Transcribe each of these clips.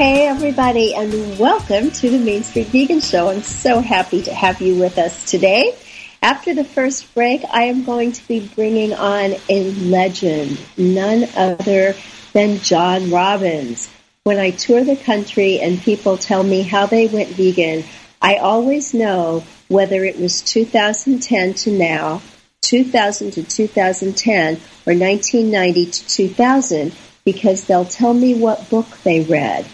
Hey, everybody, and welcome to the Main Street Vegan Show. I'm so happy to have you with us today. After the first break, I am going to be bringing on a legend, none other than John Robbins. When I tour the country and people tell me how they went vegan, I always know whether it was 2010 to now, 2000 to 2010, or 1990 to 2000, because they'll tell me what book they read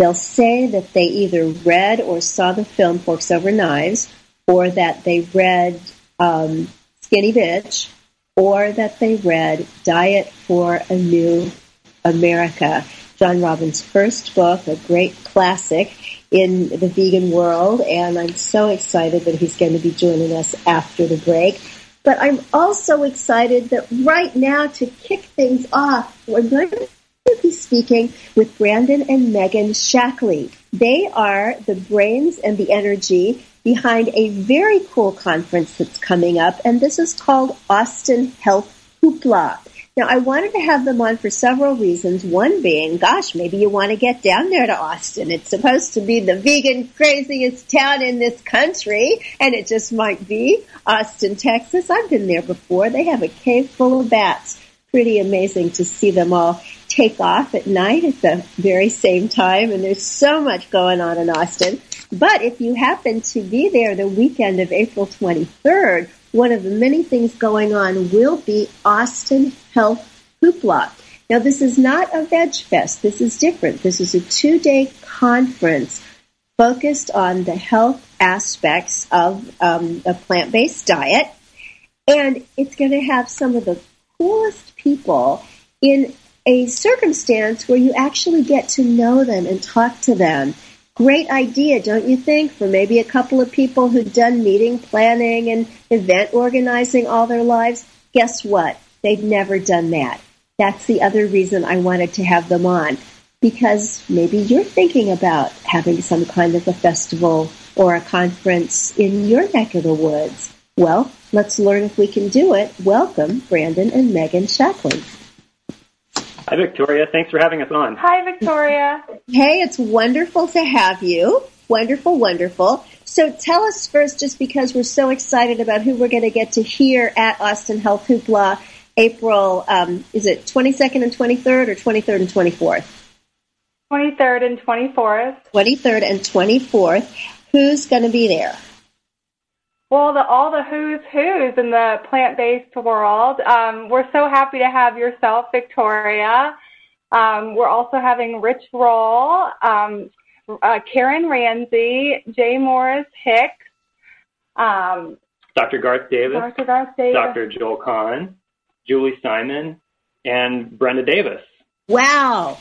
They'll say that they either read or saw the film Forks Over Knives, or that they read um, Skinny Bitch, or that they read Diet for a New America, John Robbins' first book, a great classic in the vegan world, and I'm so excited that he's going to be joining us after the break. But I'm also excited that right now to kick things off, we're going to be speaking with Brandon and Megan Shackley. They are the brains and the energy behind a very cool conference that's coming up, and this is called Austin Health Hoopla. Now, I wanted to have them on for several reasons. One being, gosh, maybe you want to get down there to Austin. It's supposed to be the vegan craziest town in this country, and it just might be Austin, Texas. I've been there before. They have a cave full of bats. Pretty amazing to see them all take off at night at the very same time, and there's so much going on in Austin. But if you happen to be there the weekend of April 23rd, one of the many things going on will be Austin Health Hoopla. Now, this is not a veg fest. This is different. This is a two day conference focused on the health aspects of um, a plant based diet. And it's going to have some of the coolest people in a circumstance where you actually get to know them and talk to them. Great idea, don't you think, for maybe a couple of people who've done meeting planning and event organizing all their lives? Guess what? They've never done that. That's the other reason I wanted to have them on. Because maybe you're thinking about having some kind of a festival or a conference in your neck of the woods. Well, let's learn if we can do it. Welcome, Brandon and Megan Shackley. Hi, Victoria. Thanks for having us on. Hi, Victoria. Hey, it's wonderful to have you. Wonderful, wonderful. So tell us first, just because we're so excited about who we're going to get to hear at Austin Health Hoopla April, um, is it 22nd and 23rd or 23rd and 24th? 23rd and 24th. 23rd and 24th. Who's going to be there? Well, the, all the who's who's in the plant-based world. Um, we're so happy to have yourself, Victoria. Um, we're also having Rich Roll, um, uh, Karen Ranzi, J. Morris Hicks, um, Dr. Garth Davis, Dr. Garth Davis, Dr. Joel Kahn, Julie Simon, and Brenda Davis. Wow.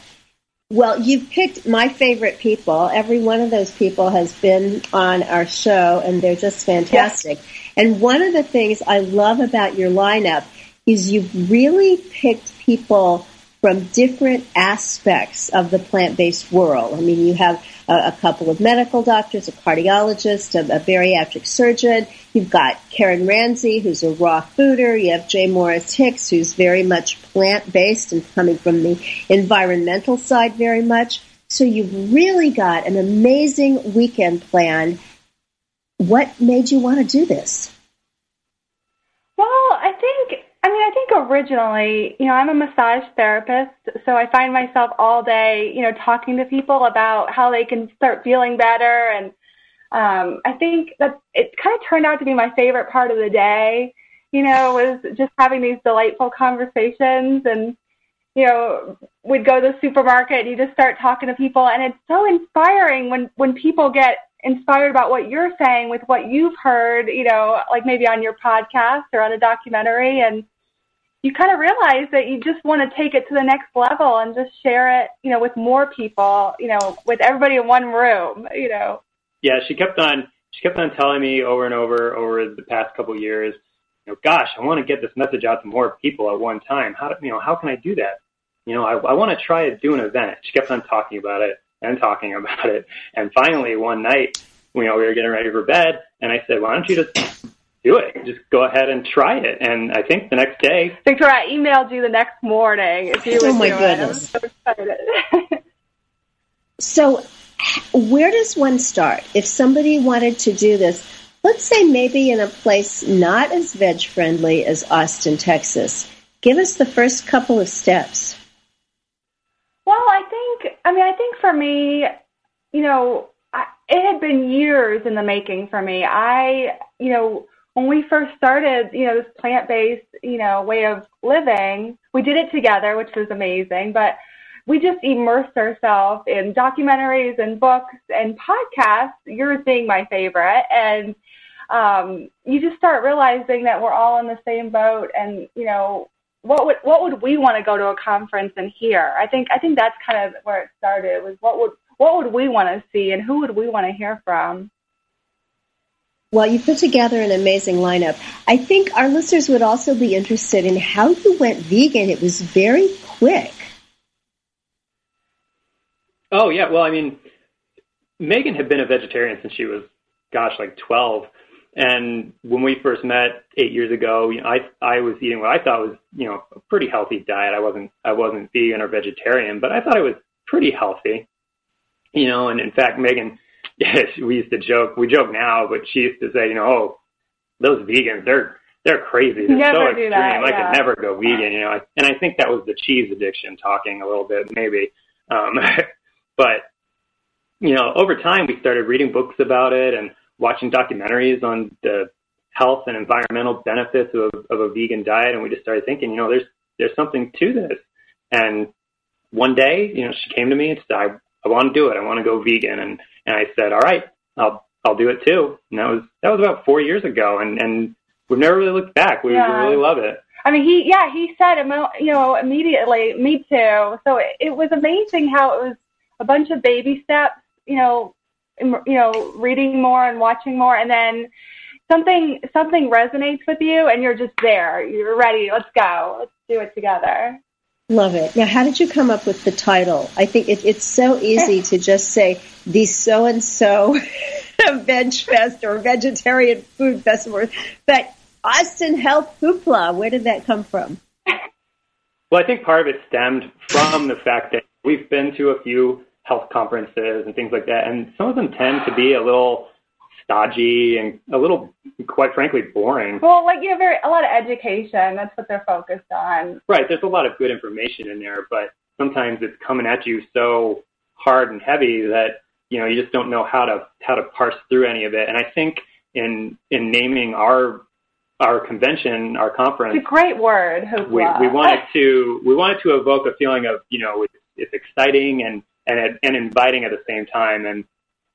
Well, you've picked my favorite people. Every one of those people has been on our show, and they're just fantastic. Yes. And one of the things I love about your lineup is you've really picked people from different aspects of the plant-based world. I mean, you have a, a couple of medical doctors, a cardiologist, a, a, bariatric surgeon. You've got Karen Ranzi, who's a raw fooder. You have J. Morris Hicks, who's very much plant-based and coming from the environmental side very much. So you've really got an amazing weekend planned. What made you want to do this? Well, I think I mean, I think originally, you know, I'm a massage therapist, so I find myself all day, you know, talking to people about how they can start feeling better. And um, I think that it kind of turned out to be my favorite part of the day, you know, was just having these delightful conversations. And, you know, we'd go to the supermarket and you just start talking to people. And it's so inspiring when, when people get inspired about what you're saying with what you've heard, you know, like maybe on your podcast or on a documentary. And you kind of realize that you just want to take it to the next level and just share it, you know, with more people, you know, with everybody in one room, you know. Yeah, she kept on she kept on telling me over and over over the past couple of years, you know, gosh, I want to get this message out to more people at one time. How you know, how can I do that? You know, I, I want to try to do an event. She kept on talking about it and talking about it. And finally, one night, you know, we were getting ready for bed, and I said, "Why don't you just do it? Just go ahead and try it." And I think the next day, Victoria, I emailed you the next morning if you oh my goodness. it. I'm so excited. so, where does one start if somebody wanted to do this? Let's say maybe in a place not as veg friendly as Austin, Texas. Give us the first couple of steps. Well, I think, I mean, I think for me, you know, I, it had been years in the making for me. I, you know, when we first started, you know, this plant-based, you know, way of living, we did it together, which was amazing, but we just immersed ourselves in documentaries and books and podcasts, yours being my favorite. And um, you just start realizing that we're all in the same boat and, you know, what would what would we want to go to a conference and hear? I think I think that's kind of where it started. Was what would what would we want to see and who would we want to hear from? Well, you put together an amazing lineup. I think our listeners would also be interested in how you went vegan. It was very quick. Oh yeah, well, I mean, Megan had been a vegetarian since she was, gosh, like twelve. And when we first met eight years ago, you know, I I was eating what I thought was you know a pretty healthy diet. I wasn't I wasn't vegan or vegetarian, but I thought it was pretty healthy. You know, and in fact, Megan, we used to joke. We joke now, but she used to say, you know, oh, those vegans, they're they're crazy. They're never so do extreme. that, I yeah. could never go vegan. You know, and I think that was the cheese addiction talking a little bit, maybe. Um, but you know, over time, we started reading books about it and watching documentaries on the health and environmental benefits of, of a vegan diet, and we just started thinking, you know, there's there's something to this. And one day, you know, she came to me and said, I, I want to do it. I want to go vegan. And, and I said, all right, I'll, I'll do it too. And that was, that was about four years ago. And, and we've never really looked back. We, Yeah. really love it. I mean, he yeah, he said you know immediately, me too. So it, it was amazing how it was a bunch of baby steps. You know, you know, reading more and watching more, and then something something resonates with you, and you're just there. You're ready. Let's go. Let's do it together. Love it. Now, how did you come up with the title? I think it, it's so easy to just say the so and so Veg Fest or Vegetarian Food Festival, but Austin Health Hoopla. Where did that come from? Well, I think part of it stemmed from the fact that we've been to a few health conferences and things like that, and some of them tend to be a little stodgy and a little, quite frankly, boring. Well, like you know, very a lot of education. That's what they're focused on. Right, there's a lot of good information in there, but sometimes it's coming at you so hard and heavy that you know you just don't know how to how to parse through any of it. And I think in in naming our our convention, our conference. It's a great word, We, we wanted to we wanted to evoke a feeling of you know it's, it's exciting and and and inviting at the same time, and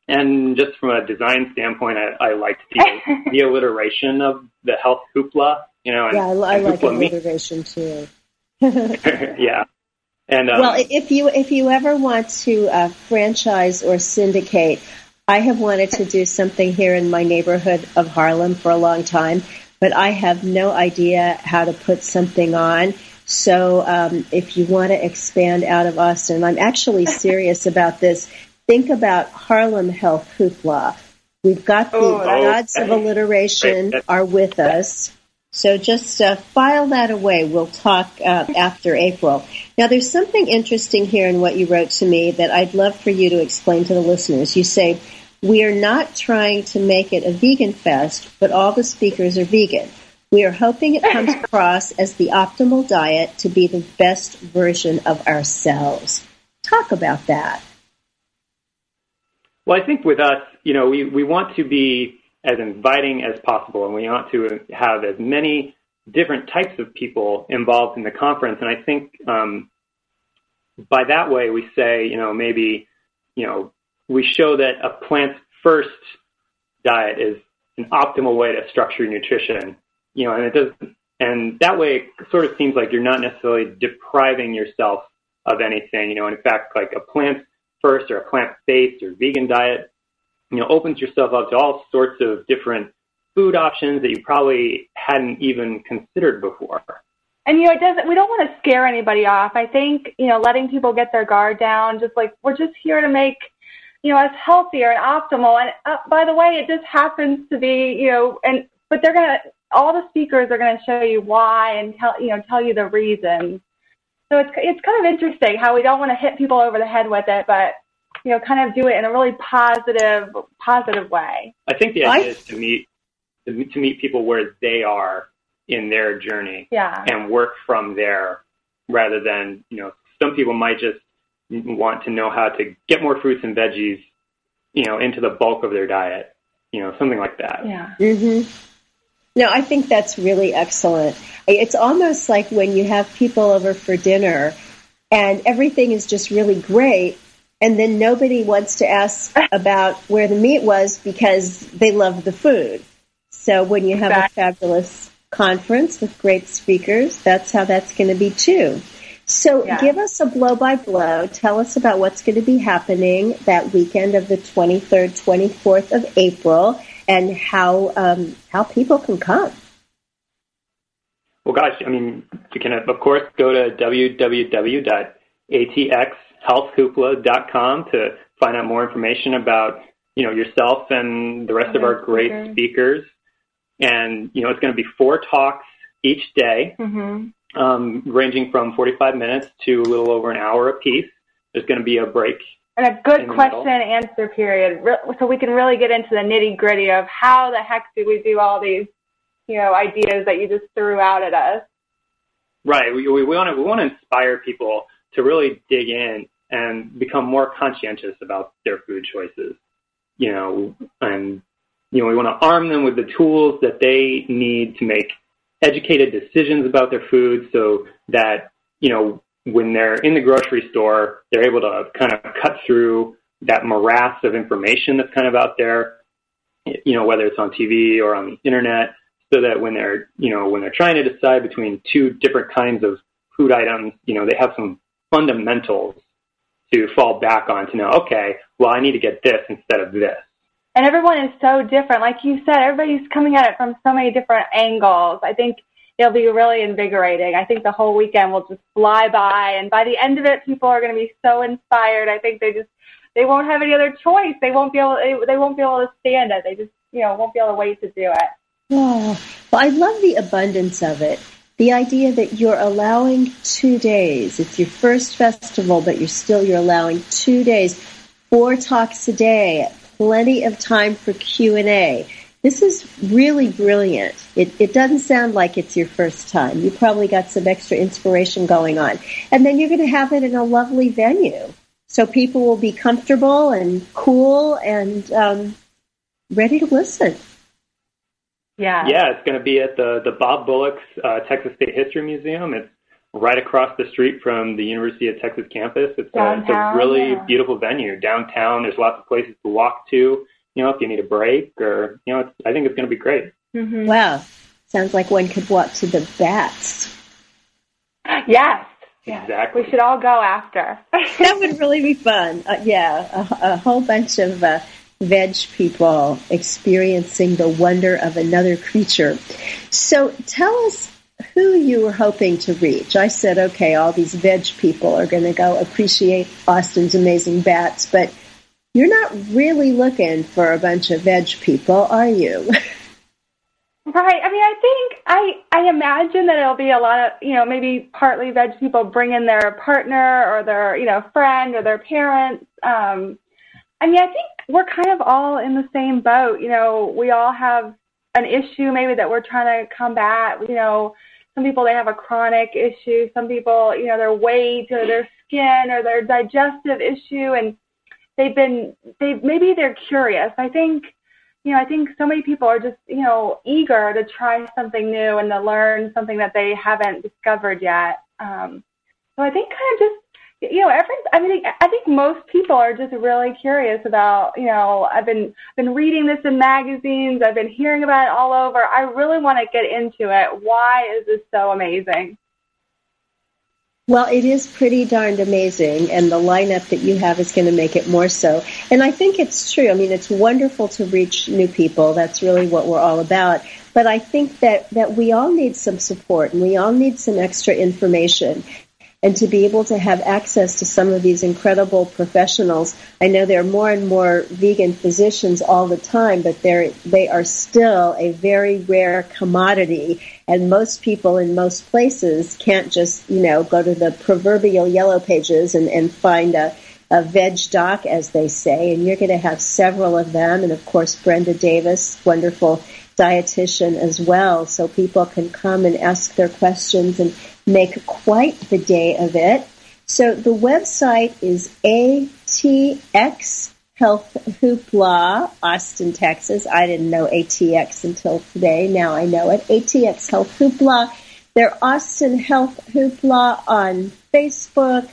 and just from a design standpoint, I, I liked the the alliteration of the health hoopla. You know, and, yeah, I, I like alliteration too. yeah. And um, well, if you if you ever want to uh, franchise or syndicate, I have wanted to do something here in my neighborhood of Harlem for a long time, but I have no idea how to put something on. So um, if you want to expand out of Austin, I'm actually serious about this. Think about Harlem Health Hoopla. We've got the oh, gods of alliteration are with us. So just uh, file that away. We'll talk uh, after April. Now, there's something interesting here in what you wrote to me that I'd love for you to explain to the listeners. You say, we are not trying to make it a vegan fest, but all the speakers are vegan. We are hoping it comes across as the optimal diet to be the best version of ourselves. Talk about that. Well, I think with us, you know, we, we want to be as inviting as possible, and we want to have as many different types of people involved in the conference. And I think um, by that way, we say, you know, maybe, you know, we show that a plant first diet is an optimal way to structure nutrition. You know, and it does, and that way it sort of seems like you're not necessarily depriving yourself of anything. You know, in fact, like a plant first or a plant based or vegan diet you know, opens yourself up to all sorts of different food options that you probably hadn't even considered before. And you know, it doesn't. We don't want to scare anybody off. I think you know, letting people get their guard down, just like we're just here to make you know us healthier and optimal. And uh, by the way, it just happens to be you know, and but they're gonna all the speakers are gonna show you why and tell you know tell you the reason. So it's it's kind of interesting how we don't want to hit people over the head with it, but you know, kind of do it in a really positive, positive way. I think the idea I, is to meet to meet people where they are in their journey, yeah. and work from there rather than you know some people might just want to know how to get more fruits and veggies, you know, into the bulk of their diet, you know, something like that. Yeah. Mm-hmm. No, I think that's really excellent. It's almost like when you have people over for dinner and everything is just really great, and then nobody wants to ask about where the meat was because they love the food. So when you have exactly. a fabulous conference with great speakers, that's how that's going to be too. So yeah. give us a blow by blow. Tell us about what's going to be happening that weekend of the 23rd, 24th of April and how, um, how people can come. Well, gosh, I mean, you can, of course, go to www.atx healthhoopla.com to find out more information about you know yourself and the rest okay, of our great okay. speakers. And you know it's going to be four talks each day, mm-hmm. um, ranging from 45 minutes to a little over an hour apiece. There's going to be a break and a good question and answer period, so we can really get into the nitty gritty of how the heck do we do all these, you know, ideas that you just threw out at us. Right. We, we want to we want to inspire people to really dig in and become more conscientious about their food choices. You know, and you know, we want to arm them with the tools that they need to make educated decisions about their food so that, you know, when they're in the grocery store, they're able to kind of cut through that morass of information that's kind of out there, you know, whether it's on TV or on the internet, so that when they're, you know, when they're trying to decide between two different kinds of food items, you know, they have some fundamentals to fall back on to know, okay, well, I need to get this instead of this. And everyone is so different. Like you said, everybody's coming at it from so many different angles. I think it'll be really invigorating. I think the whole weekend will just fly by, and by the end of it, people are going to be so inspired. I think they just they won't have any other choice. They won't be able they won't be able to stand it. They just you know won't be able to wait to do it. Oh, well, I love the abundance of it the idea that you're allowing two days. It's your first festival, but you're still you're allowing two days, four talks a day, plenty of time for Q and A. This is really brilliant. It, it doesn't sound like it's your first time. You probably got some extra inspiration going on, and then you're going to have it in a lovely venue, so people will be comfortable and cool and um, ready to listen. Yeah. Yeah, it's going to be at the the Bob Bullock's uh, Texas State History Museum. It's right across the street from the University of Texas campus. It's, a, it's a really yeah. beautiful venue downtown. There's lots of places to walk to. You know, if you need a break or you know, it's, I think it's going to be great. Mm-hmm. Wow. Sounds like one could walk to the bats. Yes. yes. Exactly. We should all go after. that would really be fun. Uh, yeah, a, a whole bunch of uh, veg people experiencing the wonder of another creature. So tell us who you were hoping to reach. I said, okay, all these veg people are going to go appreciate Austin's amazing bats, but you're not really looking for a bunch of veg people, are you? Right. I mean, I think I I imagine that it'll be a lot of you know maybe partly veg people bring in their partner or their you know friend or their parents. Um, I mean, I think we're kind of all in the same boat. You know, we all have an issue maybe that we're trying to combat. You know, some people they have a chronic issue. Some people you know their weight or their skin or their digestive issue, and they've been they maybe they're curious. I think you know, I think so many people are just, you know, eager to try something new and to learn something that they haven't discovered yet. Um, so I think kind of just, you know, every, I mean, I think most people are just really curious about, you know, I've been, been reading this in magazines. I've been hearing about it all over. I really want to get into it. Why is this so amazing? Well, it is pretty darned amazing, and the lineup that you have is going to make it more so. And I think it's true. I mean, it's wonderful to reach new people. That's really what we're all about. But I think that, that we all need some support, and we all need some extra information. And to be able to have access to some of these incredible professionals, I know there are more and more vegan physicians all the time, but they're, they are still a very rare commodity and most people in most places can't just, you know, go to the proverbial yellow pages and, and find a, a veg doc, as they say. And you're going to have several of them. And of course, Brenda Davis, wonderful dietitian as well. So people can come and ask their questions and make quite the day of it. So the website is ATX Health Hoopla, Austin, Texas. I didn't know ATX until today. Now I know it. ATX Health Hoopla. They're Austin Health Hoopla on Facebook,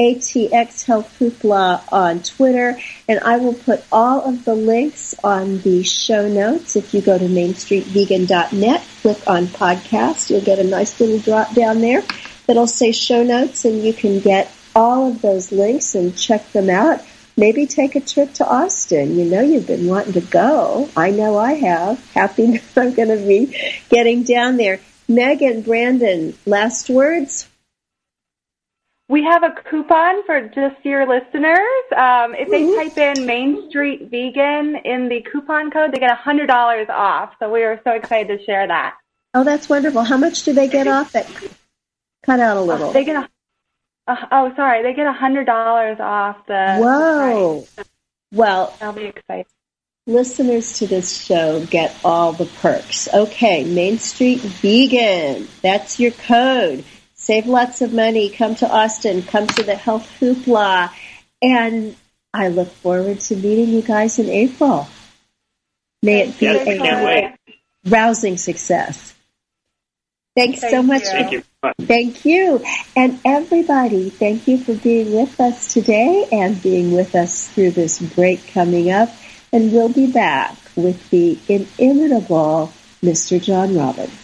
ATX Health Hoopla on Twitter, and I will put all of the links on the show notes. If you go to mainstreetvegan.net, click on podcast, you'll get a nice little drop down there that'll say show notes, and you can get all of those links and check them out maybe take a trip to Austin. You know you've been wanting to go. I know I have. Happy I'm going to be getting down there. Megan, Brandon, last words? We have a coupon for just your listeners. Um, if they type in Main Street Vegan in the coupon code, they get $100 off. So we are so excited to share that. Oh, that's wonderful. How much do they get off? That cut out a little. They get a uh, oh, sorry. They get a hundred dollars off the. Whoa! price. Well, I'll be excited. listeners to this show get all the perks. Okay, Main Street Vegan. That's your code. Save lots of money. Come to Austin. Come to the Health Hoopla. And I look forward to meeting you guys in April. May it be Yes, a rousing success. Thanks so much. you. Thank you. Thank you. And everybody, thank you for being with us today and being with us through this break coming up. And we'll be back with the inimitable Mr. John Robbins.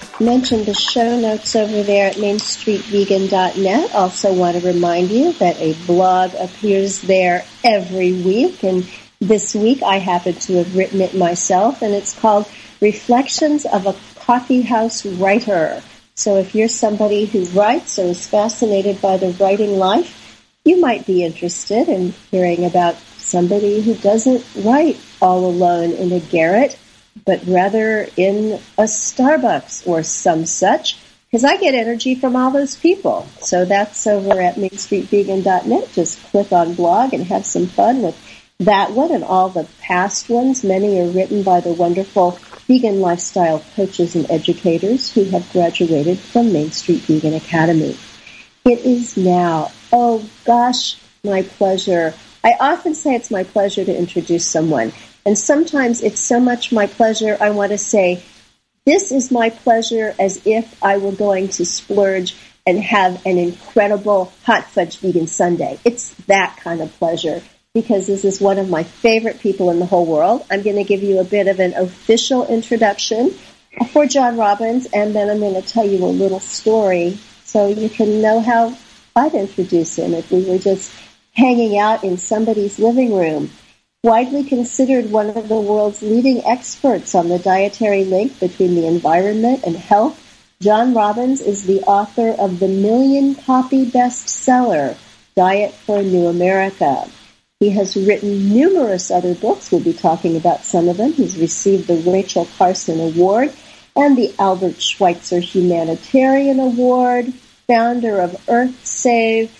mentioned the show notes over there at mainstreetvegan.net. Also want to remind you that a blog appears there every week and this week I happen to have written it myself and it's called Reflections of a Coffee House Writer. So if you're somebody who writes or is fascinated by the writing life, you might be interested in hearing about somebody who doesn't write all alone in a garret but rather in a Starbucks or some such, because I get energy from all those people. So that's over at mainstreetvegan.net. Just click on blog and have some fun with that one and all the past ones. Many are written by the wonderful vegan lifestyle coaches and educators who have graduated from Main Street Vegan Academy. It is now, oh gosh, my pleasure. I often say it's my pleasure to introduce someone and sometimes it's so much my pleasure, I want to say, this is my pleasure as if I were going to splurge and have an incredible hot fudge vegan sundae. It's that kind of pleasure because this is one of my favorite people in the whole world. I'm going to give you a bit of an official introduction for John Robbins, and then I'm going to tell you a little story so you can know how I'd introduce him if we were just hanging out in somebody's living room widely considered one of the world's leading experts on the dietary link between the environment and health, John Robbins is the author of the million copy bestseller, Diet for a New America. He has written numerous other books. We'll be talking about some of them. He's received the Rachel Carson Award and the Albert Schweitzer Humanitarian Award, founder of Earth Save.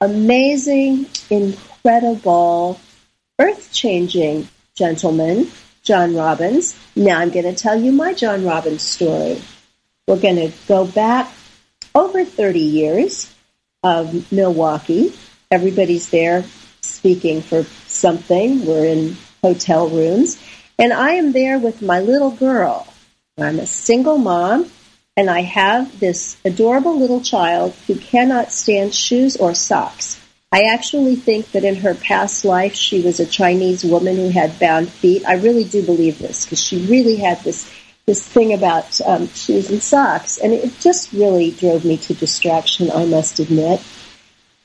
Amazing, incredible, earth changing gentleman, John Robbins. Now I'm going to tell you my John Robbins story. We're going to go back over 30 years of Milwaukee. Everybody's there speaking for something. We're in hotel rooms. And I am there with my little girl. I'm a single mom, and I have this adorable little child who cannot stand shoes or socks. I actually think that in her past life she was a Chinese woman who had bound feet. I really do believe this because she really had this this thing about um, shoes and socks, and it just really drove me to distraction. I must admit.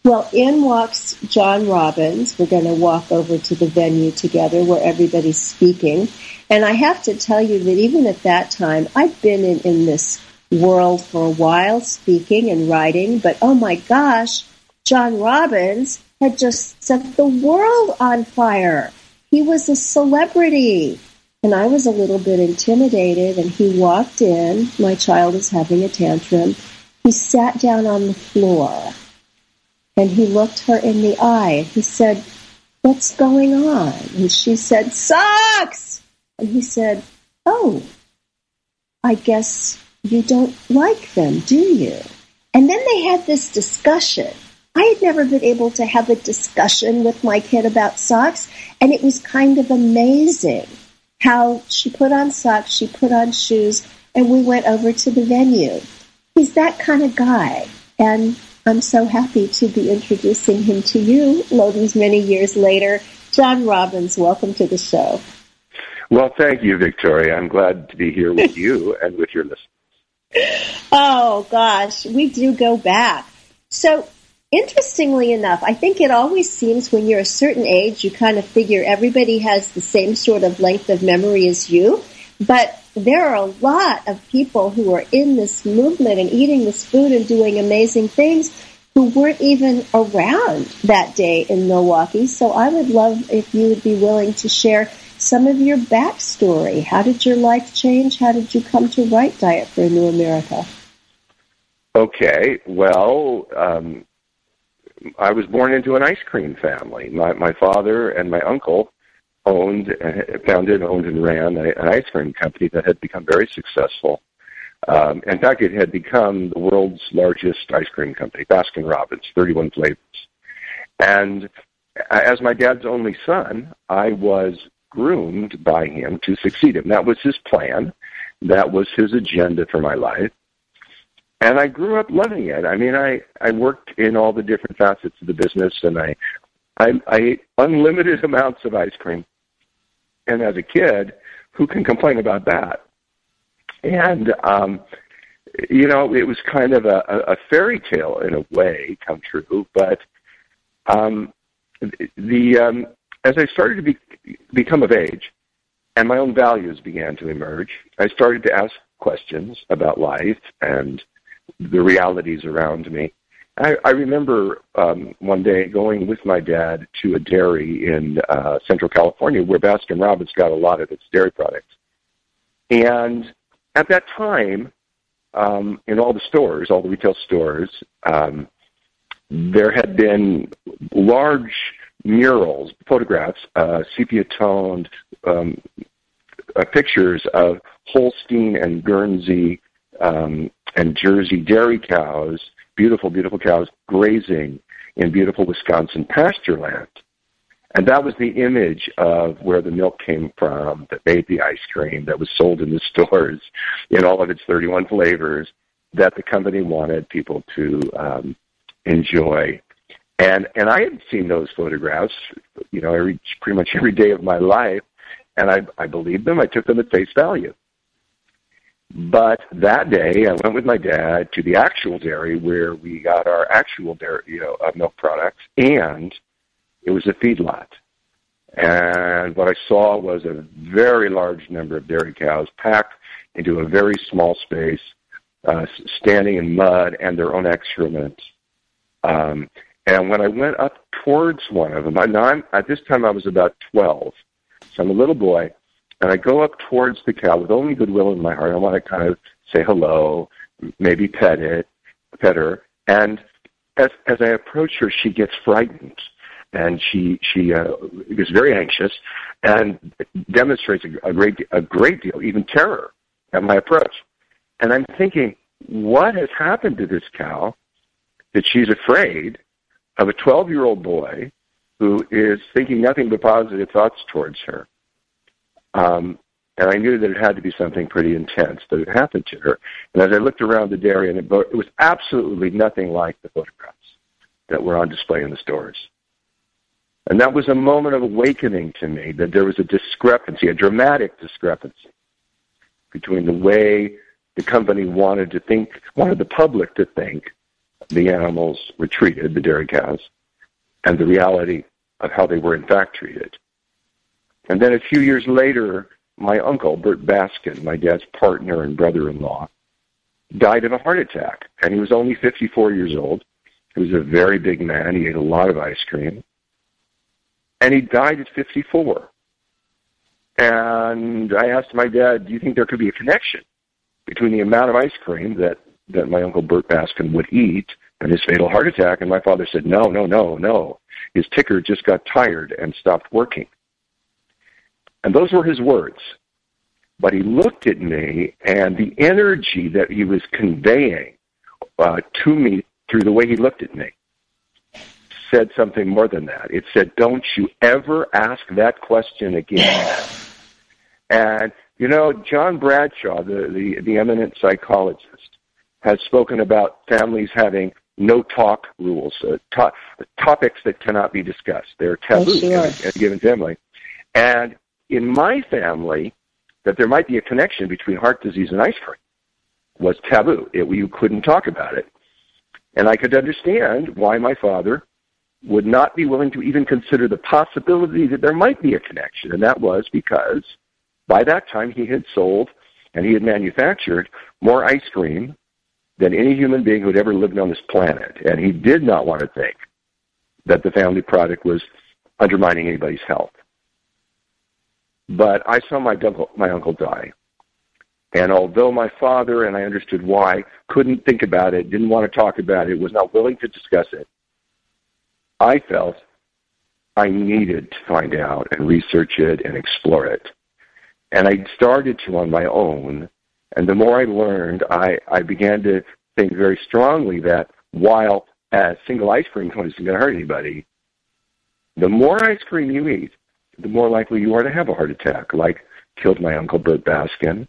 Well, in walks John Robbins. We're going to walk over to the venue together where everybody's speaking. And I have to tell you that even at that time, I've been in, in this world for a while, speaking and writing, but oh my gosh, John Robbins had just set the world on fire. He was a celebrity. And I was a little bit intimidated, and he walked in. My child is having a tantrum. He sat down on the floor, and he looked her in the eye, and he said, What's going on? And she said, Socks! And he said, Oh, I guess you don't like them, do you? And then they had this discussion I had never been able to have a discussion with my kid about socks, and it was kind of amazing how she put on socks, she put on shoes, and we went over to the venue. He's that kind of guy, and I'm so happy to be introducing him to you, Logan's many years later. John Robbins, welcome to the show. Well, thank you, Victoria. I'm glad to be here with you and with your listeners. Oh, gosh, we do go back. So, interestingly enough, I think it always seems when you're a certain age, you kind of figure everybody has the same sort of length of memory as you. But there are a lot of people who are in this movement and eating this food and doing amazing things who weren't even around that day in Milwaukee. So I would love if you would be willing to share some of your backstory. How did your life change? How did you come to write Diet for a New America? Okay, well, um, I was born into an ice cream family. My, my father and my uncle owned, uh, founded, owned, and ran a, an ice cream company that had become very successful. Um, in fact, it had become the world's largest ice cream company, Baskin Robbins, 31 flavors. And as my dad's only son, I was groomed by him to succeed him. That was his plan. That was his agenda for my life. And I grew up loving it. I mean, I, I worked in all the different facets of the business and I, I, I ate unlimited amounts of ice cream. And as a kid, who can complain about that? And, um, you know, it was kind of a, a fairy tale in a way come true, but um, the um, as I started to be, become of age and my own values began to emerge, I started to ask questions about life and the realities around me. I, I remember um, one day going with my dad to a dairy in uh, Central California where Baskin Robbins got a lot of its dairy products. And at that time, um, in all the stores, all the retail stores, um, there had been large murals, photographs, uh, sepia toned um, uh, pictures of Holstein and Guernsey um, and Jersey dairy cows, beautiful, beautiful cows grazing in beautiful Wisconsin pasture land. And that was the image of where the milk came from that made the ice cream that was sold in the stores in all of its 31 flavors that the company wanted people to um, enjoy and and I had seen those photographs, you know, every pretty much every day of my life, and I I believed them. I took them at face value. But that day, I went with my dad to the actual dairy where we got our actual dairy, you know, uh, milk products, and it was a feedlot. And what I saw was a very large number of dairy cows packed into a very small space, uh, standing in mud and their own excrement. Um, and when I went up towards one of them, I, now I'm, at this time I was about 12, so I'm a little boy, and I go up towards the cow with only goodwill in my heart. I want to kind of say hello, maybe pet it, pet her. And as as I approach her, she gets frightened, and she she uh, gets very anxious, and demonstrates a, a great a great deal, even terror, at my approach. And I'm thinking, what has happened to this cow that she's afraid of a 12 year old boy who is thinking nothing but positive thoughts towards her. Um, and I knew that it had to be something pretty intense that had happened to her. And as I looked around the dairy, and it, it was absolutely nothing like the photographs that were on display in the stores. And that was a moment of awakening to me that there was a discrepancy, a dramatic discrepancy between the way the company wanted to think, wanted the public to think the animals were treated, the dairy cows, and the reality of how they were in fact treated. And then a few years later, my uncle, Burt Baskin, my dad's partner and brother-in-law, died of a heart attack. And he was only 54 years old. He was a very big man. He ate a lot of ice cream. And he died at 54. And I asked my dad, do you think there could be a connection between the amount of ice cream that that my uncle Burt Baskin would eat and his fatal heart attack. And my father said, no, no, no, no. His ticker just got tired and stopped working. And those were his words. But he looked at me, and the energy that he was conveying uh, to me through the way he looked at me said something more than that. It said, don't you ever ask that question again. and, you know, John Bradshaw, the, the, the eminent psychologist, has spoken about families having no talk rules, uh, to- topics that cannot be discussed. They're taboo oh, sure. in, in a given family. And in my family that there might be a connection between heart disease and ice cream was taboo. It, you couldn't talk about it. And I could understand why my father would not be willing to even consider the possibility that there might be a connection. And that was because by that time he had sold and he had manufactured more ice cream than any human being who had ever lived on this planet. And he did not want to think that the family product was undermining anybody's health. But I saw my uncle, my uncle die. And although my father, and I understood why, couldn't think about it, didn't want to talk about it, was not willing to discuss it, I felt I needed to find out and research it and explore it. And I started to on my own. And the more I learned, I, I began to think very strongly that while a single ice cream cone isn't going to hurt anybody, the more ice cream you eat, the more likely you are to have a heart attack, like killed my uncle Burt Baskin,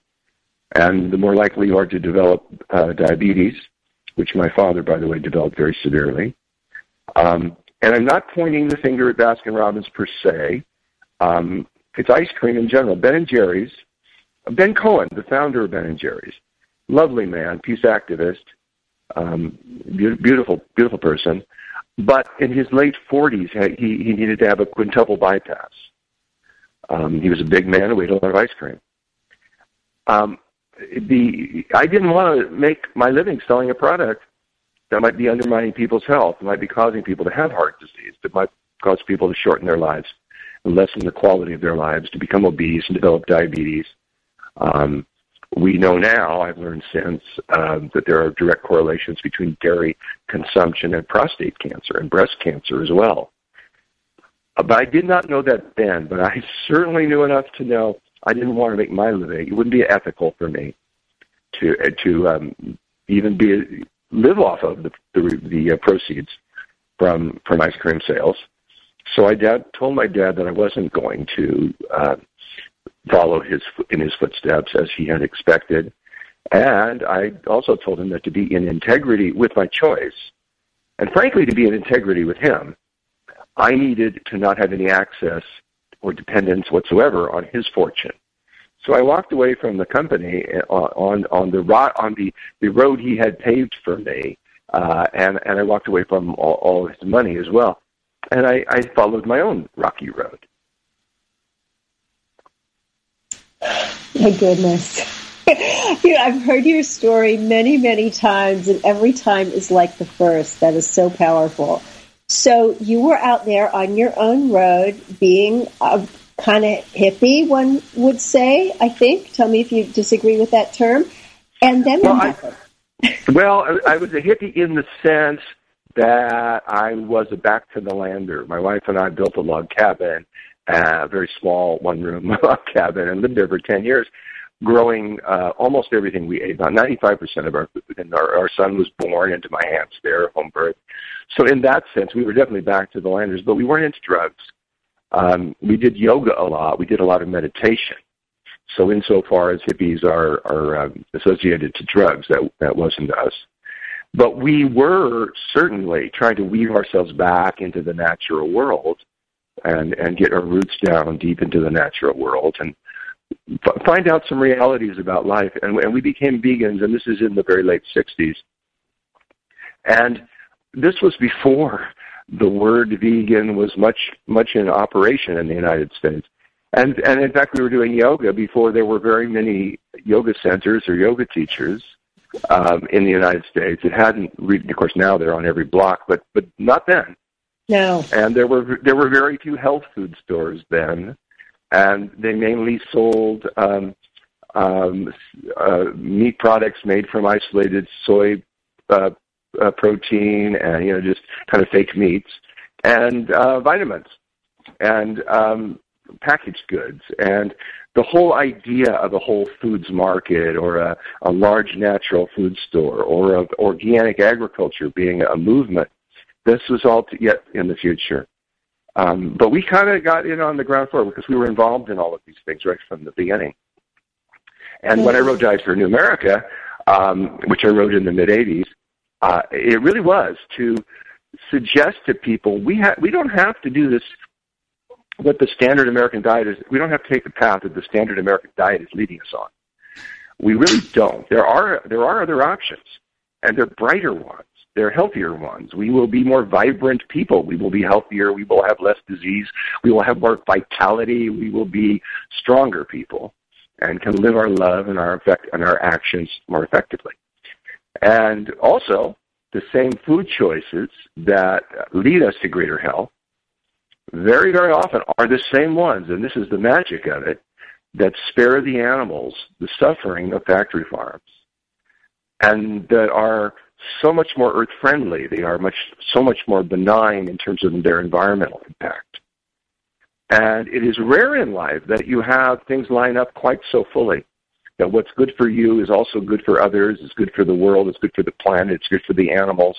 and the more likely you are to develop uh, diabetes, which my father, by the way, developed very severely. Um, and I'm not pointing the finger at Baskin Robbins per se. Um, it's ice cream in general. Ben and Jerry's. Ben Cohen, the founder of Ben and Jerry's, lovely man, peace activist, um, beautiful, beautiful person. But in his late 40s, he, he needed to have a quintuple bypass. Um, he was a big man who ate a lot of ice cream. Um, the I didn't want to make my living selling a product that might be undermining people's health, that might be causing people to have heart disease, that might cause people to shorten their lives and lessen the quality of their lives, to become obese and develop diabetes. Um, we know now, I've learned since, uh, that there are direct correlations between dairy consumption and prostate cancer and breast cancer as well. Uh, but I did not know that then, but I certainly knew enough to know I didn't want to make my living. It wouldn't be ethical for me to uh, to um, even be live off of the the, the uh, proceeds from from ice cream sales. So I dad, told my dad that I wasn't going to uh, follow his in his footsteps as he had expected, and I also told him that to be in integrity with my choice, and frankly to be in integrity with him, I needed to not have any access or dependence whatsoever on his fortune. So I walked away from the company uh, on on the on the the road he had paved for me, uh, and and I walked away from all, all his money as well, and I, I followed my own rocky road. My goodness. you know, I've heard your story many, many times, and every time is like the first. That is so powerful. So you were out there on your own road, being a kind of hippie, one would say. I think. Tell me if you disagree with that term. And then well, I, well, I was a hippie in the sense that I was a back to the lander. My wife and I built a log cabin, a very small one room log cabin, and lived there for ten years growing uh, almost everything we ate. About 95% of our food, and our, our son was born into my hands there, home birth. So in that sense, we were definitely back to the landers, but we weren't into drugs. Um, we did yoga a lot. We did a lot of meditation. So insofar as hippies are, are um, associated to drugs, that, that wasn't us. But we were certainly trying to weave ourselves back into the natural world and, and get our roots down deep into the natural world. And f- find out some realities about life. And, and we became vegans, and this is in the very late 60s. And this was before the word vegan was much much in operation in the United States. And and in fact, we were doing yoga before there were very many yoga centers or yoga teachers um, in the United States. It hadn't, re- of course, now they're on every block, but but not then. No. And there were there were very few health food stores then and they mainly sold um, um, uh, meat products made from isolated soy uh, uh, protein and you know just kind of fake meats and uh, vitamins and um, packaged goods. And the whole idea of a whole foods market or a, a large natural food store or of organic agriculture being a movement this was all yet in the future. Um, but we kind of got in on the ground floor because we were involved in all of these things right from the beginning. And when I wrote Diet for New America, um, which I wrote in the mid 80s, uh, it really was to suggest to people we ha- we don't have to do this what the standard American diet is. We don't have to take the path that the standard American diet is leading us on. We really don't. There are there are other options, and they're brighter ones. They're healthier ones. We will be more vibrant people. We will be healthier. We will have less disease. We will have more vitality. We will be stronger people, and can live our love and our effect and our actions more effectively. And also, the same food choices that lead us to greater health very, very often are the same ones, and this is the magic of it, that spare the animals the suffering of factory farms and that are so much more earth friendly. They are much so much more benign in terms of their environmental impact. And it is rare in life that you have things line up quite so fully. That what's good for you is also good for others, it's good for the world, it's good for the planet, it's good for the animals.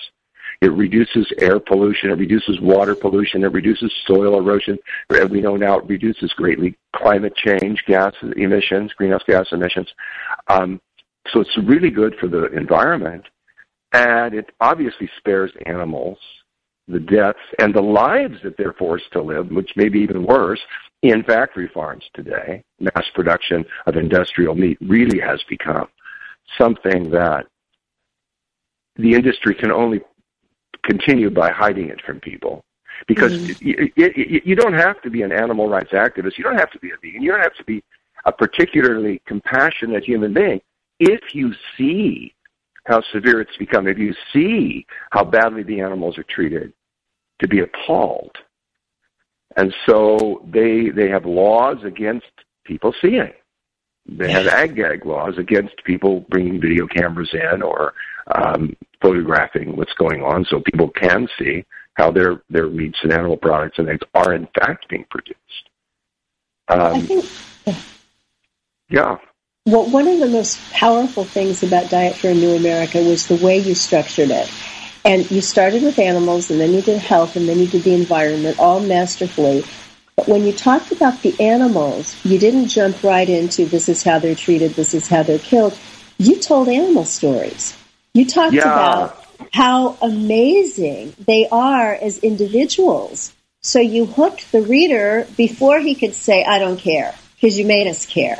It reduces air pollution, it reduces water pollution, it reduces soil erosion. We know now it reduces greatly climate change, gas emissions, greenhouse gas emissions. Um, so it's really good for the environment. And it obviously spares animals the deaths and the lives that they're forced to live, which may be even worse, in factory farms today. Mass production of industrial meat really has become something that the industry can only continue by hiding it from people. Because mm-hmm. you, you, you don't have to be an animal rights activist. You don't have to be a vegan. You don't have to be a particularly compassionate human being. If you see how severe it's become, if you see how badly the animals are treated, to be appalled. And so they they have laws against people seeing. They have ag gag laws against people bringing video cameras in or um, photographing what's going on, so people can see how their their meats and animal products and things are in fact being produced. Um, think, yeah. Well, one of the most powerful things about Diet for a New America was the way you structured it. And you started with animals, and then you did health, and then you did the environment, all masterfully. But when you talked about the animals, you didn't jump right into this is how they're treated, this is how they're killed. You told animal stories. You talked yeah. about how amazing they are as individuals. So you hooked the reader before he could say, I don't care, because you made us care.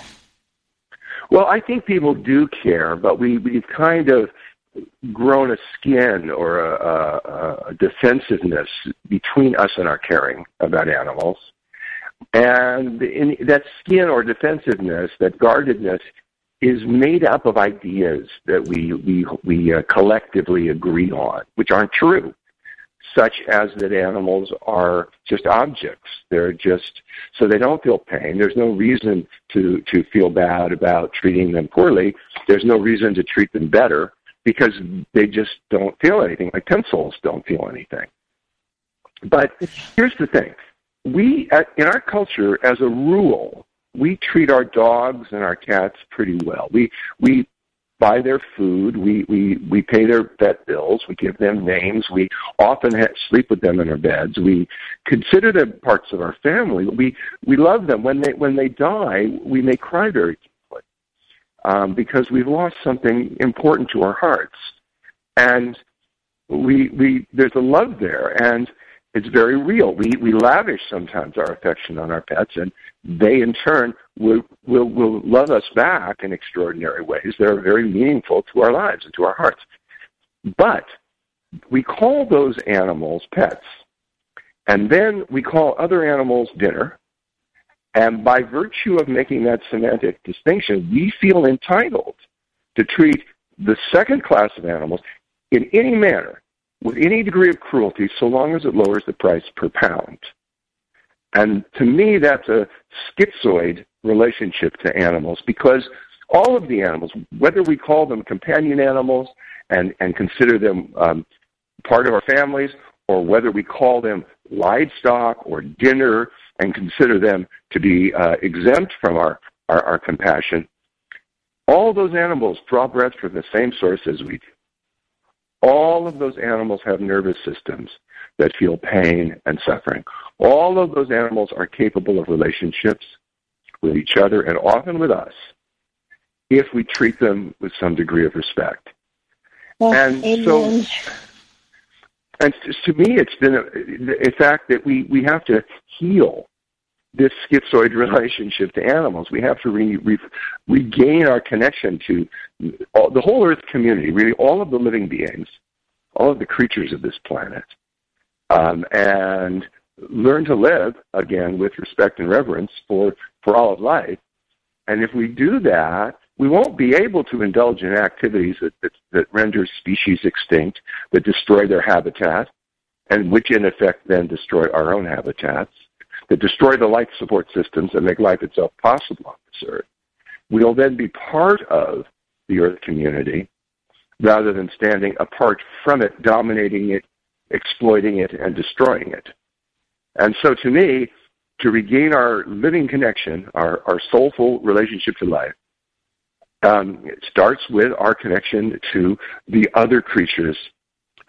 Well, I think people do care, but we we've kind of grown a skin or a, a, a defensiveness between us and our caring about animals. And in that skin or defensiveness, that guardedness, is made up of ideas that we we we uh, collectively agree on, which aren't true such as that animals are just objects. They're just so they don't feel pain. There's no reason to to feel bad about treating them poorly. There's no reason to treat them better because they just don't feel anything. Like pencils don't feel anything. But here's the thing: we in our culture, as a rule, we treat our dogs and our cats pretty well. We we buy their food. We, we, we pay their vet bills. We give them names. We often ha- sleep with them in our beds. We consider them parts of our family. We, we love them. When they, when they die, we may cry very um, because we've lost something important to our hearts. And we, we, there's a love there. And it's very real. We we lavish sometimes our affection on our pets, and they in turn will will will love us back in extraordinary ways that are very meaningful to our lives and to our hearts. But we call those animals pets, and then we call other animals dinner. And by virtue of making that semantic distinction, we feel entitled to treat the second class of animals in any manner with any degree of cruelty so long as it lowers the price per pound. And to me, that's a schizoid relationship to animals because all of the animals, whether we call them companion animals and, and consider them um, part of our families, or whether we call them livestock or dinner and consider them to be uh, exempt from our, our, our compassion, all those animals draw breath from the same source as we do. All of those animals have nervous systems that feel pain and suffering. All of those animals are capable of relationships with each other and often with us if we treat them with some degree of respect. Well, and amen. so, and to me, it's been a, a fact that we, we have to heal this schizoid relationship to animals. We have to re- re- regain our connection to all, the whole Earth community, really all of the living beings, all of the creatures of this planet, um, and learn to live again with respect and reverence for, for all of life. And if we do that, we won't be able to indulge in activities that, that, that render species extinct, that destroy their habitat, and which in effect then destroy our own habitats that destroy the life support systems and make life itself possible on this earth, we'll then be part of the earth community rather than standing apart from it, dominating it, exploiting it, and destroying it. And so to me, to regain our living connection, our, our soulful relationship to life, um, it starts with our connection to the other creatures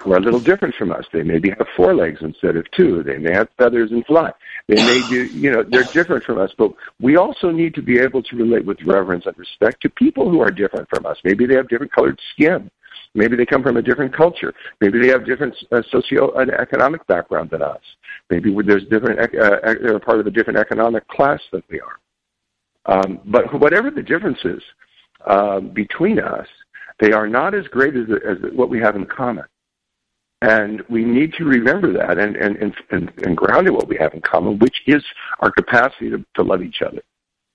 who are a little different from us. They maybe have four legs instead of two. They may have feathers and fly. They may do, you know, they're different from us, but we also need to be able to relate with reverence and respect to people who are different from us. Maybe they have different colored skin. Maybe they come from a different culture. Maybe they have different uh, socio and economic background than us. Maybe there's different, uh, they're part of a different economic class than we are. Um, but whatever the differences uh, between us, they are not as great as, as what we have in common. And we need to remember that and, and, and, and, ground in what we have in common, which is our capacity to, to love each other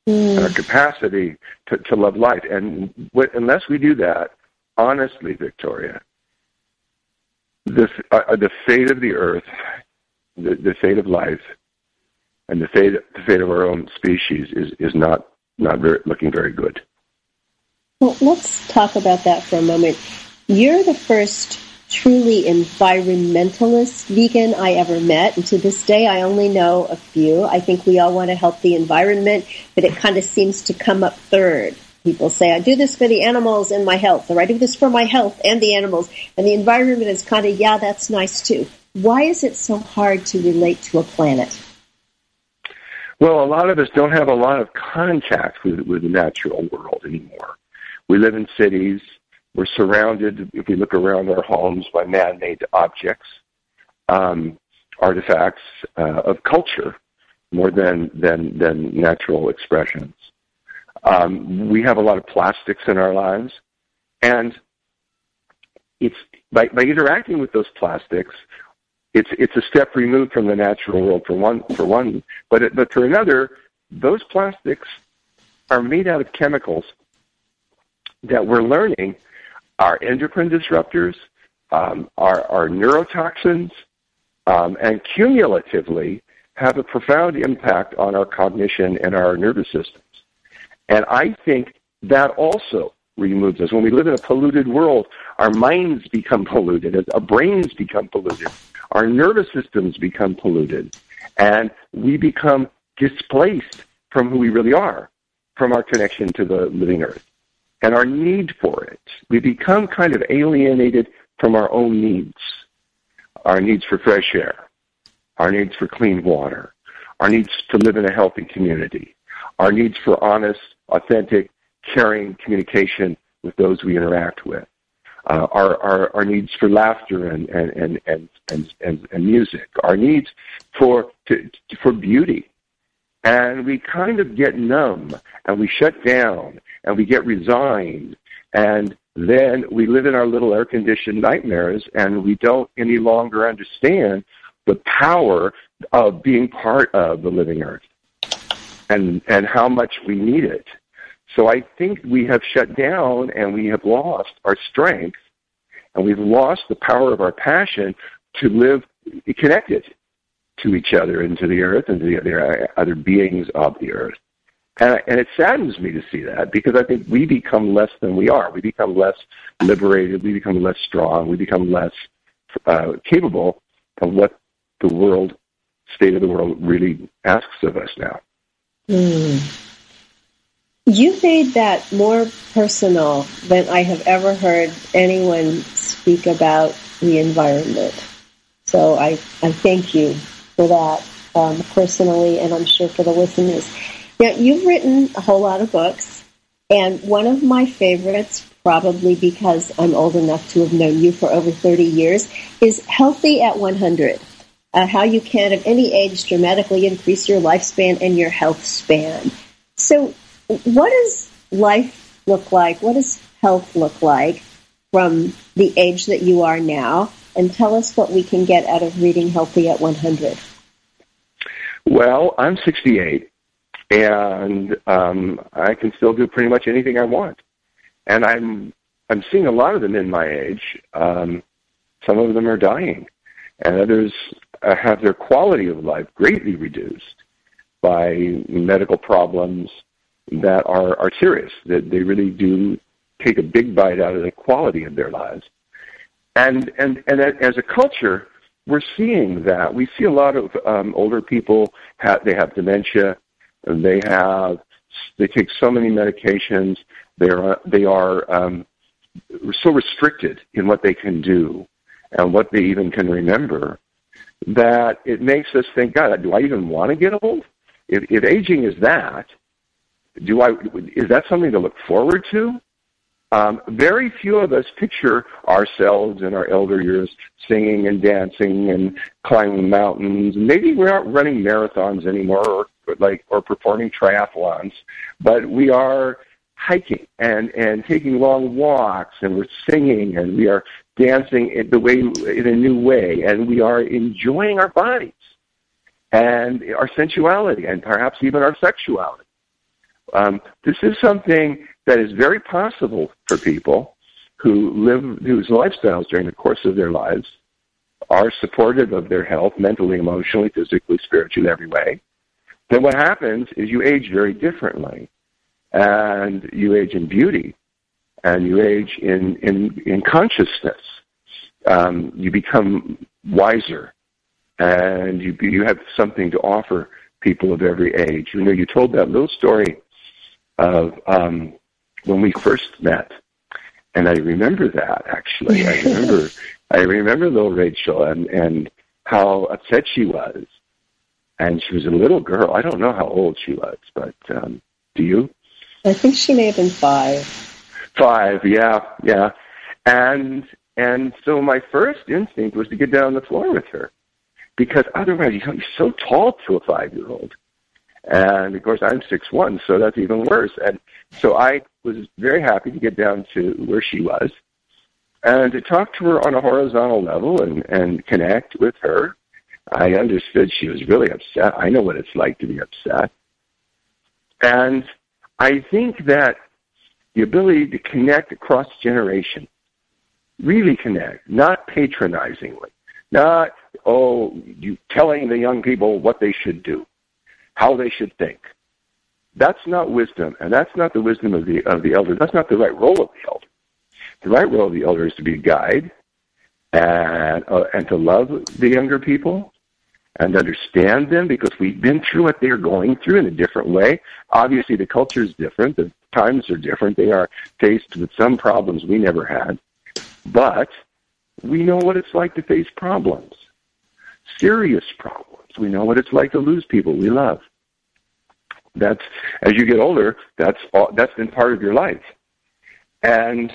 mm. our capacity to, to love life. And what, unless we do that, honestly, Victoria, the, uh, the fate of the earth, the, the fate of life, and the fate, the fate of our own species is, is not, not very, looking very good. Well, let's talk about that for a moment. You're the first truly environmentalist vegan I ever met. And to this day, I only know a few. I think we all want to help the environment, but it kind of seems to come up third. People say, I do this for the animals and my health, or I do this for my health and the animals. And the environment is kind of, yeah, that's nice too. Why is it so hard to relate to a planet? Well, a lot of us don't have a lot of contact with, with the natural world anymore. We live in cities we're surrounded, if we look around our homes, by man-made objects, um, artifacts uh, of culture more than, than, than natural expressions. Um, we have a lot of plastics in our lives, and it's by, by interacting with those plastics, it's it's a step removed from the natural world for one for one, but it, but for another, those plastics are made out of chemicals that we're learning our endocrine disruptors, um, our, our, neurotoxins, um, and cumulatively have a profound impact on our cognition and our nervous systems. And I think that also removes us. When we live in a polluted world, our minds become polluted, our brains become polluted, our nervous systems become polluted, and we become displaced from who we really are, from our connection to the living earth and our need for it. We become kind of alienated from our own needs, our needs for fresh air, our needs for clean water, our needs to live in a healthy community, our needs for honest, authentic, caring communication with those we interact with. Uh, our, our, our needs for laughter and, and, and, and, and, and, and music, our needs for, to, for beauty, and we kind of get numb and we shut down and we get resigned. And then we live in our little air conditioned nightmares and we don't any longer understand the power of being part of the living earth and and how much we need it. So i think we have shut down and we have lost our strength and we've lost the power of our passion to live connected to each other and to the earth and to the other, other beings of the earth. And, and, it saddens me to see that because I think we become less than we are. We become less liberated. We become less strong. We become less uh, capable of what the world, state of the world, really asks of us now. Mm. You made that more personal than I have ever heard anyone speak about the environment. So I, I thank you for that um, personally, and I'm sure for the listeners. Now, you've written a whole lot of books, and one of my favorites, probably because I'm old enough to have known you for over 30 years, is Healthy at 100. uh, how you can, at any age, dramatically increase your lifespan and your health span. So, what does life look like? What does health look like from the age that you are now? And tell us what we can get out of reading Healthy at 100. Well, I'm 68, and um, I can still do pretty much anything I want. And I'm I'm seeing a lot of them in my age. Um, some of them are dying, and others uh, have their quality of life greatly reduced by medical problems that are, are serious, that they really do take a big bite out of the quality of their lives. And, and, and as a culture, we're seeing that. We see a lot of um, older people, have, they have dementia, they have, they take so many medications, they're, they are um, so restricted in what they can do and what they even can remember that it makes us think, God, do I even want to get old? If, if aging is that, do I? Is that something to look forward to? Um, very few of us picture ourselves in our elder years singing and dancing and climbing mountains. Maybe we aren't running marathons anymore, or like or performing triathlons, but we are hiking and and taking long walks, and we're singing and we are dancing in the way in a new way, and we are enjoying our bodies and our sensuality and perhaps even our sexuality. Um, this is something that is very possible for people who live whose lifestyles during the course of their lives are supportive of their health mentally, emotionally, physically, spiritually, every way. Then what happens is you age very differently, and you age in beauty, and you age in in, in consciousness. Um, you become wiser, and you you have something to offer people of every age. You know, you told that little story of um, when we first met, and I remember that actually. I remember I remember little Rachel and and how upset she was, and she was a little girl. I don't know how old she was, but um, do you? I think she may have been five. Five, yeah, yeah, and and so my first instinct was to get down on the floor with her, because otherwise you know, you're so tall to a five year old and of course, I'm six one, so that's even worse. And so I was very happy to get down to where she was and to talk to her on a horizontal level and, and connect with her. I understood she was really upset. I know what it's like to be upset. And I think that the ability to connect across generation, really connect, not patronizingly, not, oh, you telling the young people what they should do how they should think. That's not wisdom, and that's not the wisdom of the of the elder. That's not the right role of the elder. The right role of the elder is to be a guide and uh, and to love the younger people and understand them because we've been through what they're going through in a different way. Obviously, the culture is different. The times are different. They are faced with some problems we never had, but we know what it's like to face problems, serious problems. We know what it's like to lose people we love. That's as you get older, that's all, that's been part of your life, and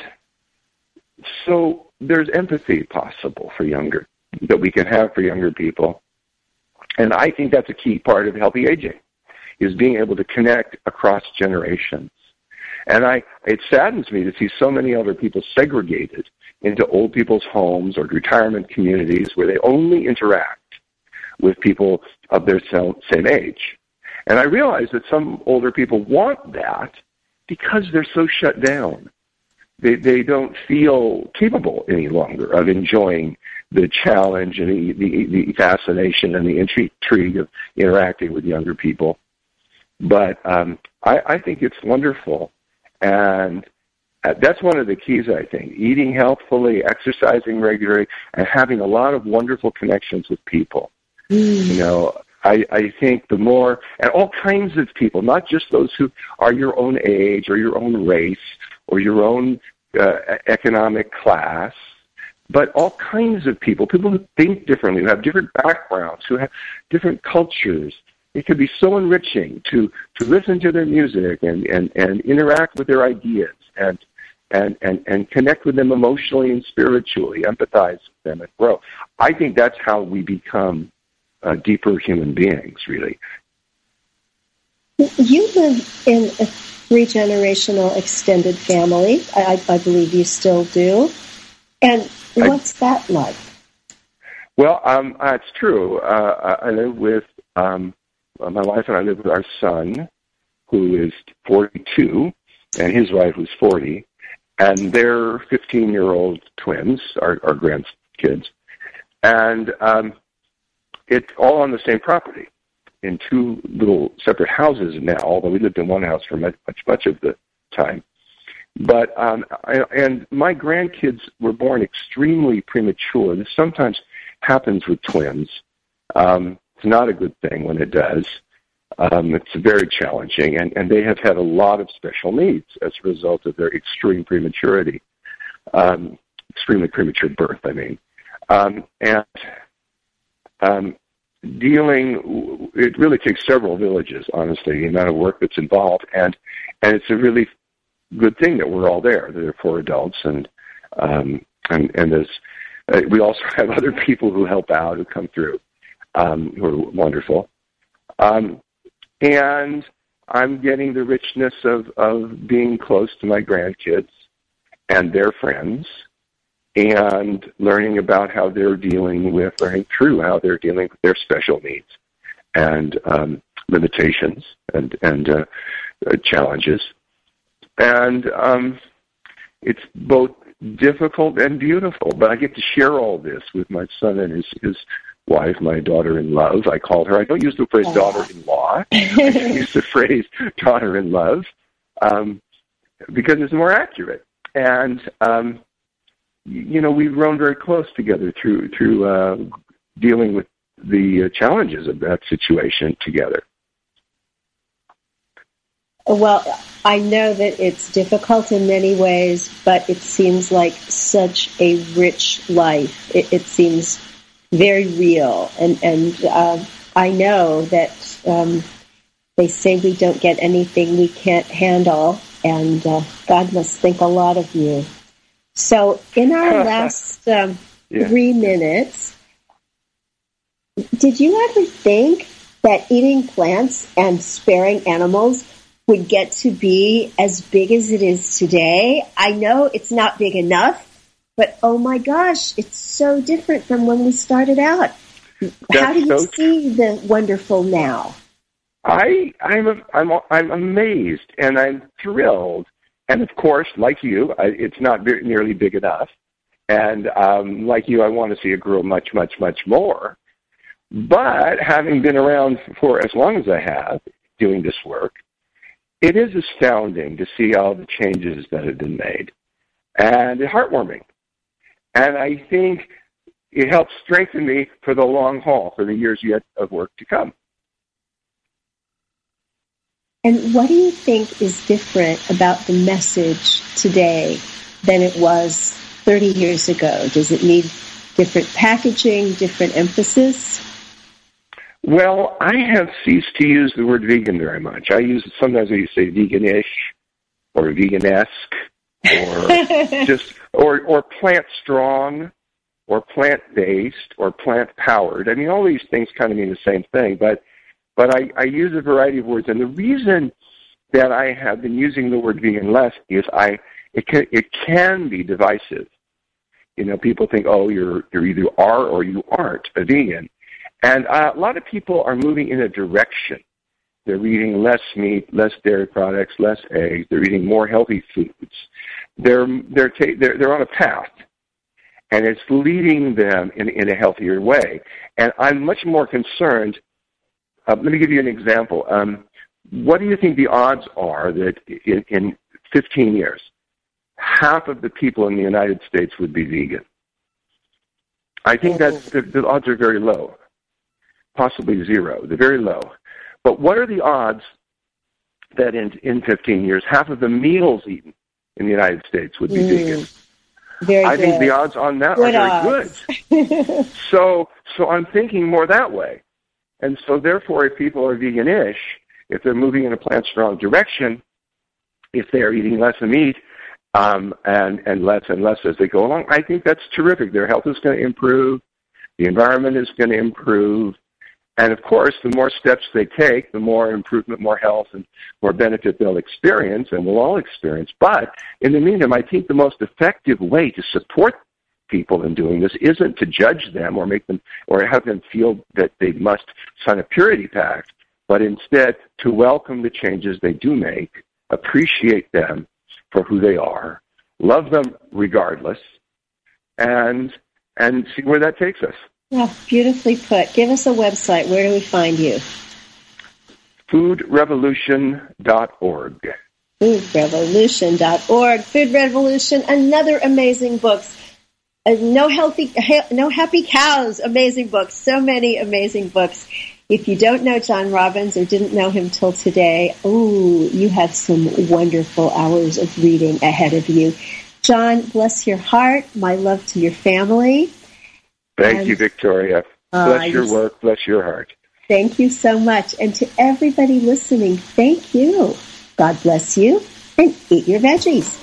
so there's empathy possible for younger that we can have for younger people, and I think that's a key part of healthy aging, is being able to connect across generations. And I, it saddens me to see so many other people segregated into old people's homes or retirement communities where they only interact with people of their same age. And I realize that some older people want that because they're so shut down. They, they don't feel capable any longer of enjoying the challenge and the, the, the fascination and the intrigue of interacting with younger people. But um, I, I think it's wonderful. And uh, that's one of the keys, I think. Eating healthfully, exercising regularly, and having a lot of wonderful connections with people. Mm. You know, I, I think the more, and all kinds of people, not just those who are your own age or your own race or your own uh, economic class, but all kinds of people, people who think differently, who have different backgrounds, who have different cultures. It could be so enriching to, to listen to their music and, and, and interact with their ideas and, and, and, and connect with them emotionally and spiritually, empathize with them and grow. I think that's how we become uh, deeper human beings, really. You live in a three generational extended family. I, I, believe you still do. And what's I, that like? Well, um, uh, it's true. Uh, I live with um, my wife and I live with our son, who is 42, and his wife who's 40, and they're 15-year-old twins, our, our grandkids, and um, it's all on the same property in two little separate houses now, although we lived in one house for much, much, much of the time. But, um, I, and my grandkids were born extremely premature. This sometimes happens with twins. Um, it's not a good thing when it does. Um, it's very challenging, and, and they have had a lot of special needs as a result of their extreme prematurity, um, extremely premature birth, I mean. Um, and um, dealing it really takes several villages honestly the amount of work that's involved and and it's a really good thing that we're all there there are four adults and um and and there's uh, we also have other people who help out who come through um who are wonderful. Um and i'm getting the richness of of being close to my grandkids and their friends and learning about how they're dealing with, learning through how they're dealing with their special needs and um, limitations and and uh, uh, challenges, and um, it's both difficult and beautiful. But I get to share all this with my son and his his wife, my daughter-in-love. I call her. I don't use the phrase daughter-in-law. I use the phrase daughter-in-love um, because it's more accurate. And um, you know, we've grown very close together through through uh, dealing with the uh, challenges of that situation together. Well, I know that it's difficult in many ways, but it seems like such a rich life. It, it seems very real, and and uh, I know that um, they say we don't get anything we can't handle, and uh, God must think a lot of you. So, in our last um, yeah. three minutes, did you ever think that eating plants and sparing animals would get to be as big as it is today? I know it's not big enough, but oh my gosh, it's so different from when we started out. That's How do you so see the wonderful now? I I'm I'm I'm amazed and I'm thrilled and of course, like you, I, it's not very, nearly big enough. And um, like you, I want to see it grow much, much, much more. But having been around for as long as I have doing this work, it is astounding to see all the changes that have been made. And it's heartwarming. And I think it helps strengthen me for the long haul, for the years yet of work to come. And what do you think is different about the message today than it was 30 years ago? Does it need different packaging, different emphasis? Well, I have ceased to use the word vegan very much. I use sometimes I say veganish or veganesque or just or or plant strong or plant based or plant powered. I mean, all these things kind of mean the same thing, but but I, I use a variety of words. And the reason that I have been using the word vegan less is I it can it can be divisive. You know, people think, oh, you're you're either are or you aren't a vegan, and uh, a lot of people are moving in a direction. They're eating less meat, less dairy products, less eggs. They're eating more healthy foods. They're they're ta- they're, they're on a path, and it's leading them in in a healthier way. And I'm much more concerned uh, let me give you an example. Um, what do you think the odds are that in, in 15 years, half of the people in the United States would be vegan? I think that the, the odds are very low, possibly zero. They're very low. But what are the odds that in in 15 years, half of the meals eaten in the United States would be mm. vegan? Very I good. think the odds on that good are very odds. good. so, so I'm thinking more that way. And so therefore, if people are vegan-ish, if they're moving in a plant-strong direction, if they're eating less meat um, and, and less and less as they go along, I think that's terrific. Their health is going to improve. The environment is going to improve. And of course, the more steps they take, the more improvement, more health, and more benefit they'll experience, and we'll all experience. But in the meantime, I think the most effective way to support people in doing this isn't to judge them or make them or have them feel that they must sign a purity pact, but instead to welcome the changes they do make, appreciate them for who they are, love them regardless, and and see where that takes us. Yeah, beautifully put. Give us a website. Where do we find you? Foodrevolution.org. Foodrevolution.org. Food Revolution, another amazing book. Uh, no healthy, no happy cows. Amazing books. So many amazing books. If you don't know John Robbins or didn't know him till today, ooh, you have some wonderful hours of reading ahead of you. John, bless your heart. My love to your family. Thank and, you, Victoria. Uh, bless your work. Bless your heart. Thank you so much. And to everybody listening, thank you. God bless you and eat your veggies.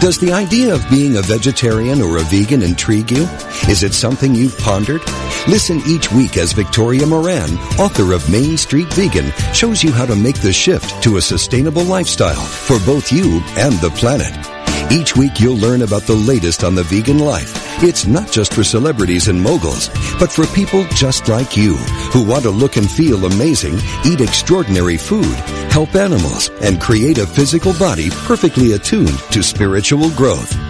Does the idea of being a vegetarian or a vegan intrigue you? Is it something you've pondered? Listen each week as Victoria Moran, author of Main Street Vegan, shows you how to make the shift to a sustainable lifestyle for both you and the planet. Each week you'll learn about the latest on the vegan life. It's not just for celebrities and moguls, but for people just like you who want to look and feel amazing, eat extraordinary food, help animals, and create a physical body perfectly attuned to spiritual growth.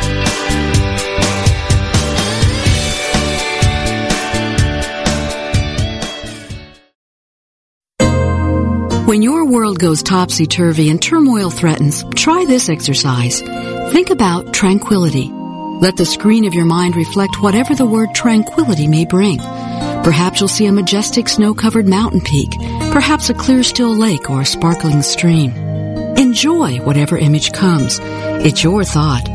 When your world goes topsy-turvy and turmoil threatens, try this exercise. Think about tranquility. Let the screen of your mind reflect whatever the word tranquility may bring. Perhaps you'll see a majestic snow-covered mountain peak, perhaps a clear still lake or a sparkling stream. Enjoy whatever image comes. It's your thought.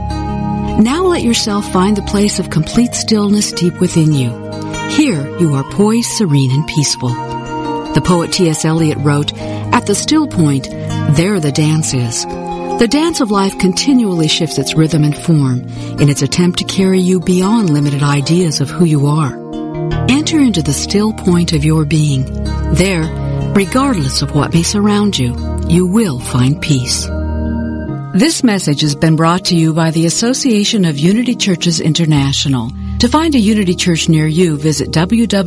Now let yourself find the place of complete stillness deep within you. Here you are poised, serene, and peaceful. The poet T.S. Eliot wrote, At the still point, there the dance is. The dance of life continually shifts its rhythm and form in its attempt to carry you beyond limited ideas of who you are. Enter into the still point of your being. There, regardless of what may surround you, you will find peace. This message has been brought to you by the Association of Unity Churches International. To find a Unity Church near you, visit www.unity.org.